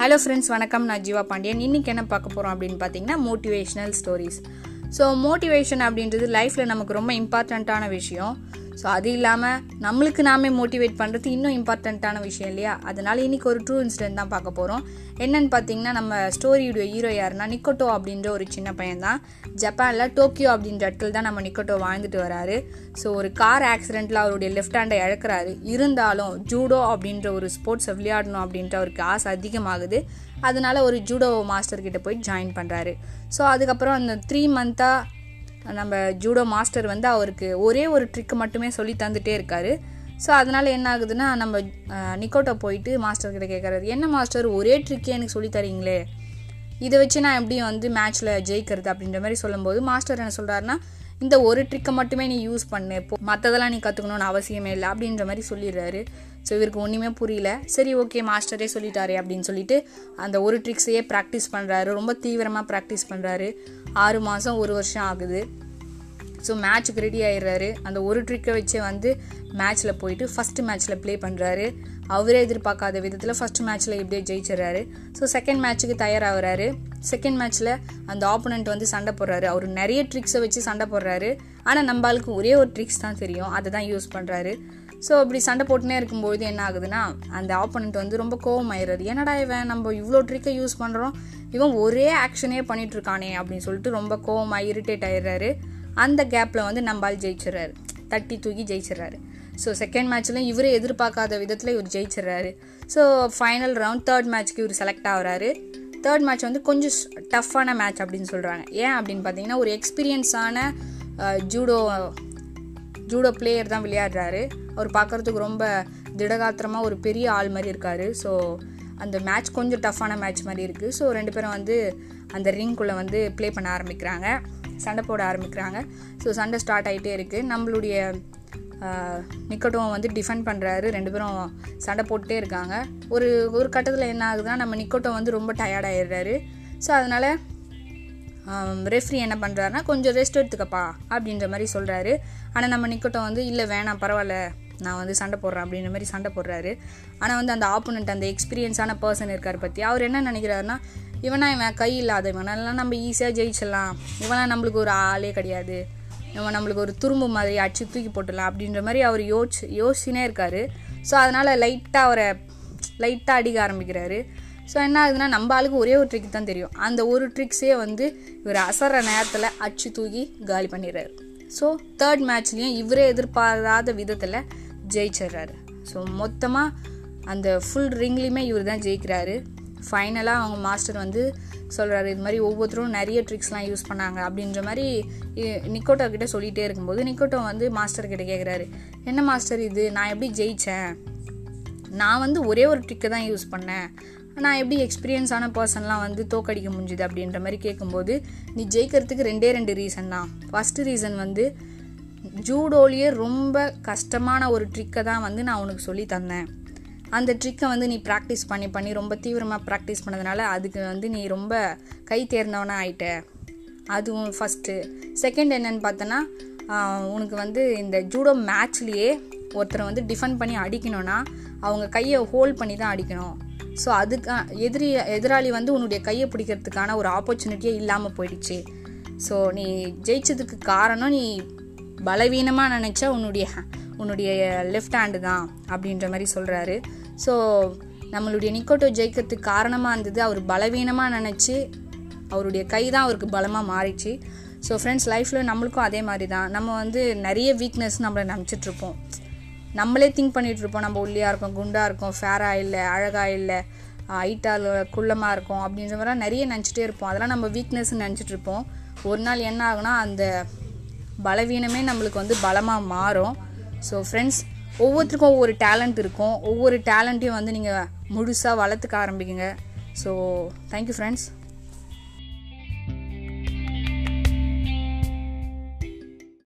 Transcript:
Hello friends வணக்கம். நான் ஜீவா பாண்டியன். இன்றைக்கி என்ன பார்க்க போகிறோம் அப்படின்னு பார்த்தீங்கன்னா மோட்டிவேஷ்னல் ஸ்டோரிஸ் ஸோ மோட்டிவேஷன் அப்படின்றது லைஃப்பில் நமக்கு ரொம்ப இம்பார்ட்டண்ட்டான விஷயம். ஸோ அது இல்லாமல் நம்மளுக்கு நாமே மோட்டிவேட் பண்ணுறது இன்னும் இம்பார்ட்டண்ட்டான விஷயம் இல்லையா? அதனால் இன்றைக்கி ஒரு ட்ரூ இன்சிடென்ட் தான் பார்க்க போகிறோம் என்னன்னு பார்த்தீங்கன்னா நம்ம ஸ்டோரியுடைய ஹீரோ யாருன்னா நிக்கோட்டோ அப்படின்ற ஒரு சின்ன பையன் தான் ஜப்பானில் டோக்கியோ அப்படின்ற இடத்துல தான் நம்ம நிக்கோட்டோ வாழ்ந்துட்டு வராரு. ஸோ ஒரு கார் ஆக்சிடெண்ட்டில் அவருடைய லெஃப்ட் ஹேண்டை இழக்கிறாரு. இருந்தாலும் ஜூடோ அப்படின்ற ஒரு ஸ்போர்ட்ஸை விளையாடணும் அப்படின்ற அவருக்கு ஆசை அதிகமாகுது. அதனால ஒரு ஜூடோ மாஸ்டர்கிட்ட போய் ஜாயின் பண்ணுறாரு ஸோ அதுக்கப்புறம் அந்த த்ரீ மந்த்தாக நம்ம ஜூடோ மாஸ்டர் வந்து அவருக்கு ஒரே ஒரு ட்ரிக்கு மட்டுமே சொல்லி தந்துட்டே இருக்காரு. ஸோ அதனால் என்ன ஆகுதுன்னா நம்ம நிக்கோட்டோ போயிட்டு மாஸ்டர்கிட்ட கேட்குறாரு என்ன மாஸ்டர் ஒரே ட்ரிக்கே எனக்கு சொல்லி தரீங்களே. இதை வச்சு நான் எப்படி வந்து மேட்ச்சில் ஜெயிக்கிறது? அப்படின்ற மாதிரி சொல்லும்போது மாஸ்டர் என்ன சொல்கிறாருன்னா இந்த ஒரு ட்ரிக்கை மட்டுமே நீ யூஸ் பண்ணு. மற்றதெல்லாம் நீ கற்றுக்கணும்னு அவசியமே இல்லை அப்படின்ற மாதிரி சொல்லிடுறாரு. ஸோ இவருக்கு ஒன்றுமே புரியல. சரி ஓகே மாஸ்டரே சொல்லிட்டாரே அப்படின்னு சொல்லிட்டு அந்த ஒரு ட்ரிக்ஸையே ப்ராக்டிஸ் பண்ணுறாரு ரொம்ப தீவிரமாக ப்ராக்டிஸ் பண்ணுறாரு ஆறு மாதம் ஒரு வருஷம் ஆகுது. ஸோ மேட்ச்சுக்கு ரெடி ஆயிடுறாரு. அந்த ஒரு ட்ரிக்கை வச்சே வந்து மேட்ச்சில் போயிட்டு ஃபஸ்ட்டு மேட்ச்சில் ப்ளே பண்ணுறாரு அவரே எதிர்பார்க்காத விதத்தில் ஃபஸ்ட் மேட்ச்சில் இப்படியே ஜெயிச்சிடறாரு. ஸோ செகண்ட் மேட்ச்சுக்கு தயாராகிறாரு. செகண்ட் மேட்ச்சில் அந்த ஆப்போனண்ட் வந்து சண்டை போடுறாரு. அவர் நிறைய ட்ரிக்ஸை வச்சு சண்டை போடுறாரு. ஆனால் நம்மளுக்கு ஒரே ஒரு ட்ரிக்ஸ் தான் தெரியும். அதை தான் யூஸ் பண்ணுறாரு ஸோ அப்படி சண்டை போட்டுனே இருக்கும்போது என்ன ஆகுதுன்னா அந்த ஆப்போனண்ட் வந்து ரொம்ப கோவமாயிடுறாரு. என்னடா இவன்? நம்ம இவ்வளோ ட்ரிக்கை யூஸ் பண்ணுறோம் இவன் ஒரே ஆக்ஷனே பண்ணிகிட்ருக்கானே அப்படின்னு சொல்லிட்டு ரொம்ப கோவமாக இரிட்டேட் ஆயிடுறாரு. அந்த கேப்பில் வந்து நம்பால் ஜெயிச்சிடுறாரு. தட்டி தூக்கி ஜெயிச்சிடுறாரு. ஸோ செகண்ட் மேட்ச்லையும் இவரே எதிர்பார்க்காத விதத்தில் இவர் ஜெயிச்சிடுறாரு. ஸோ ஃபைனல் ரவுண்ட் தேர்ட் மேட்ச்க்கு இவர் செலக்ட் ஆகிறாரு. தேர்ட் மேட்ச் வந்து கொஞ்சம் டஃப்பான மேட்ச் அப்படின்னு சொல்கிறாங்க ஏன் அப்படின்னு பார்த்தீங்கன்னா ஒரு எக்ஸ்பீரியன்ஸான ஜூடோ ஜூடோ பிளேயர் தான் விளையாடுறாரு. அவர் பார்க்குறதுக்கு ரொம்ப திடகாத்திரமாக ஒரு பெரிய ஆள் மாதிரி இருக்காரு. ஸோ அந்த மேட்ச் கொஞ்சம் டஃப்பான மேட்ச் மாதிரி இருக்குது ஸோ ரெண்டு பேரும் வந்து அந்த ரிங்குள்ளே வந்து ப்ளே பண்ண ஆரம்பிக்கிறாங்க. சண்டை போட ஆரம்பிக்கிறாங்க. ஸோ சண்டை ஸ்டார்ட் ஆகிட்டே இருக்குது நம்மளுடைய நிக்கட்டும் வந்து டிஃபெண்ட் பண்ணுறாரு ரெண்டு பேரும் சண்டை போட்டுட்டே இருக்காங்க. ஒரு ஒரு கட்டத்தில் என்ன ஆகுதுன்னா நம்ம நிக்கோட்டம் வந்து ரொம்ப டயர்ட் ஆயிடுறாரு. ஸோ அதனால் ரெஃப்ரி என்ன பண்ணுறாருனா கொஞ்சம் ரெஸ்ட் எடுத்துக்கப்பா அப்படின்ற மாதிரி சொல்கிறாரு ஆனால் நம்ம நிக்கட்டும் வந்து இல்லை வேணாம் பரவாயில்ல நான் வந்து சண்டை போடுறேன் அப்படின்ற மாதிரி சண்டை போடுறாரு. ஆனால் வந்து அந்த ஆப்போனண்ட் அந்த எக்ஸ்பீரியன்ஸான பர்சன் இருக்கார் பற்றி அவர் என்ன நினைக்கிறாருன்னா இவனா இவன் கை இல்லாத இவனெல்லாம் நம்ம ஈஸியாக ஜெயிச்சிடலாம். இவனா நம்மளுக்கு ஒரு ஆளே கிடையாது. நம்ம நம்மளுக்கு ஒரு துரும்பு மாதிரி அடிச்சு தூக்கி போட்டுடலாம் அப்படின்ற மாதிரி அவர் யோசிச்சு யோசிச்சுனே இருக்காரு. ஸோ அதனால் லைட்டாக அவரை லைட்டாக அடிக்க ஆரம்பிக்கிறாரு. ஸோ என்ன ஆகுதுன்னா நம்ம ஆளுக்கு ஒரே ஒரு ட்ரிக் தான் தெரியும். அந்த ஒரு ட்ரிக்ஸே வந்து இவர் அசற நேரத்தில் அச்சு தூக்கி காலி பண்ணிடுறாரு. ஸோ தேர்ட் மேட்ச்லேயும் இவரே எதிர்பாராத விதத்தில் ஜெயிச்சிடுறாரு. ஸோ மொத்தமாக அந்த ஃபுல் ரிங்லேயுமே இவர் தான் ஜெயிக்கிறாரு. ஃபைனலாக அவங்க மாஸ்டர் வந்து சொல்கிறாரு இது மாதிரி ஒவ்வொருத்தரும் நிறைய ட்ரிக்ஸ்லாம் யூஸ் பண்ணாங்க அப்படின்ற மாதிரி நிக்கோட்டோ கிட்ட சொல்லிகிட்டே இருக்கும்போது நிக்கோட்டோ வந்து மாஸ்டர் கிட்ட கேட்குறாரு என்ன மாஸ்டர் இது? நான் எப்படி ஜெயித்தேன் நான் வந்து ஒரே ஒரு ட்ரிக்கை தான் யூஸ் பண்ணேன். நான் எப்படி எக்ஸ்பீரியன்ஸான பர்சன்லாம் வந்து தோக்கடிக்க முடிஞ்சுது? அப்படின்ற மாதிரி கேட்கும்போது நீ ஜெயிக்கிறதுக்கு ரெண்டே ரெண்டு ரீசன் தான். ஃபஸ்ட்டு ரீசன் வந்து ஜூடோலியே ரொம்ப கஷ்டமான ஒரு ட்ரிக்கை தான் வந்து நான் உனக்கு சொல்லி தந்தேன். அந்த ட்ரிக்கை வந்து நீ ப்ராக்டிஸ் பண்ணி பண்ணி ரொம்ப தீவிரமாக ப்ராக்டிஸ் பண்ணதுனால அதுக்கு வந்து நீ ரொம்ப கை தேர்ந்தவனா ஆயிட்ட. அதுவும் ஃபஸ்ட்டு செகண்ட் என்னன்னு பார்த்தோன்னா உனக்கு வந்து இந்த ஜூடோ மேட்ச்லேயே ஒருத்தரை வந்து டிஃபெண்ட் பண்ணி அடிக்கணும்னா அவங்க கையை ஹோல்ட் பண்ணி தான் அடிக்கணும். ஸோ அதுக்கு எதிரி எதிராளி வந்து உன்னுடைய கையை பிடிக்கிறதுக்கான ஒரு ஆப்பர்ச்சுனிட்டியே இல்லாமல் போயிடுச்சு. ஸோ நீ ஜெயிச்சதுக்கு காரணம் நீ பலவீனமாக நினச்சா உன்னுடைய உன்னுடைய லெஃப்ட் ஹேண்டு தான் அப்படின்ற மாதிரி சொல்கிறாரு ஸோ நம்மளுடைய நிக்கோட்டோ ஜெயிக்கிறதுக்கு காரணமாக இருந்தது அவர் பலவீனமாக நினச்சி அவருடைய கை தான் அவருக்கு பலமாக மாறிச்சு. ஸோ ஃப்ரெண்ட்ஸ் லைஃப்பில் நம்மளுக்கும் அதே மாதிரி தான் நம்ம வந்து நிறைய வீக்னஸ் நம்மளை நினச்சிட்ருப்போம். நம்மளே திங்க் பண்ணிகிட்ருப்போம் இருப்போம் நம்ம ஒல்லியாக இருக்கோம் குண்டாக இருக்கோம் ஃபேராக இல்லை அழகாக இல்லை ஹைட்டால் குள்ளமாக இருக்கும் அப்படின்ற மாதிரிலாம் நிறைய நினச்சிட்டே இருப்போம். அதெல்லாம் நம்ம வீக்னஸ்ன்னு நினச்சிட்டு இருப்போம் ஒரு நாள் என்ன ஆகுனா அந்த பலவீனமே நம்மளுக்கு வந்து பலமாக மாறும். ஸோ ஃப்ரெண்ட்ஸ் ஒவ்வொருத்தருக்கும் ஒவ்வொரு டேலண்ட் இருக்கும். ஒவ்வொரு டேலண்ட்டையும் வந்து நீங்கள் முழுசாக வளர்த்துக்க ஆரம்பிக்குங்க. So thank you friends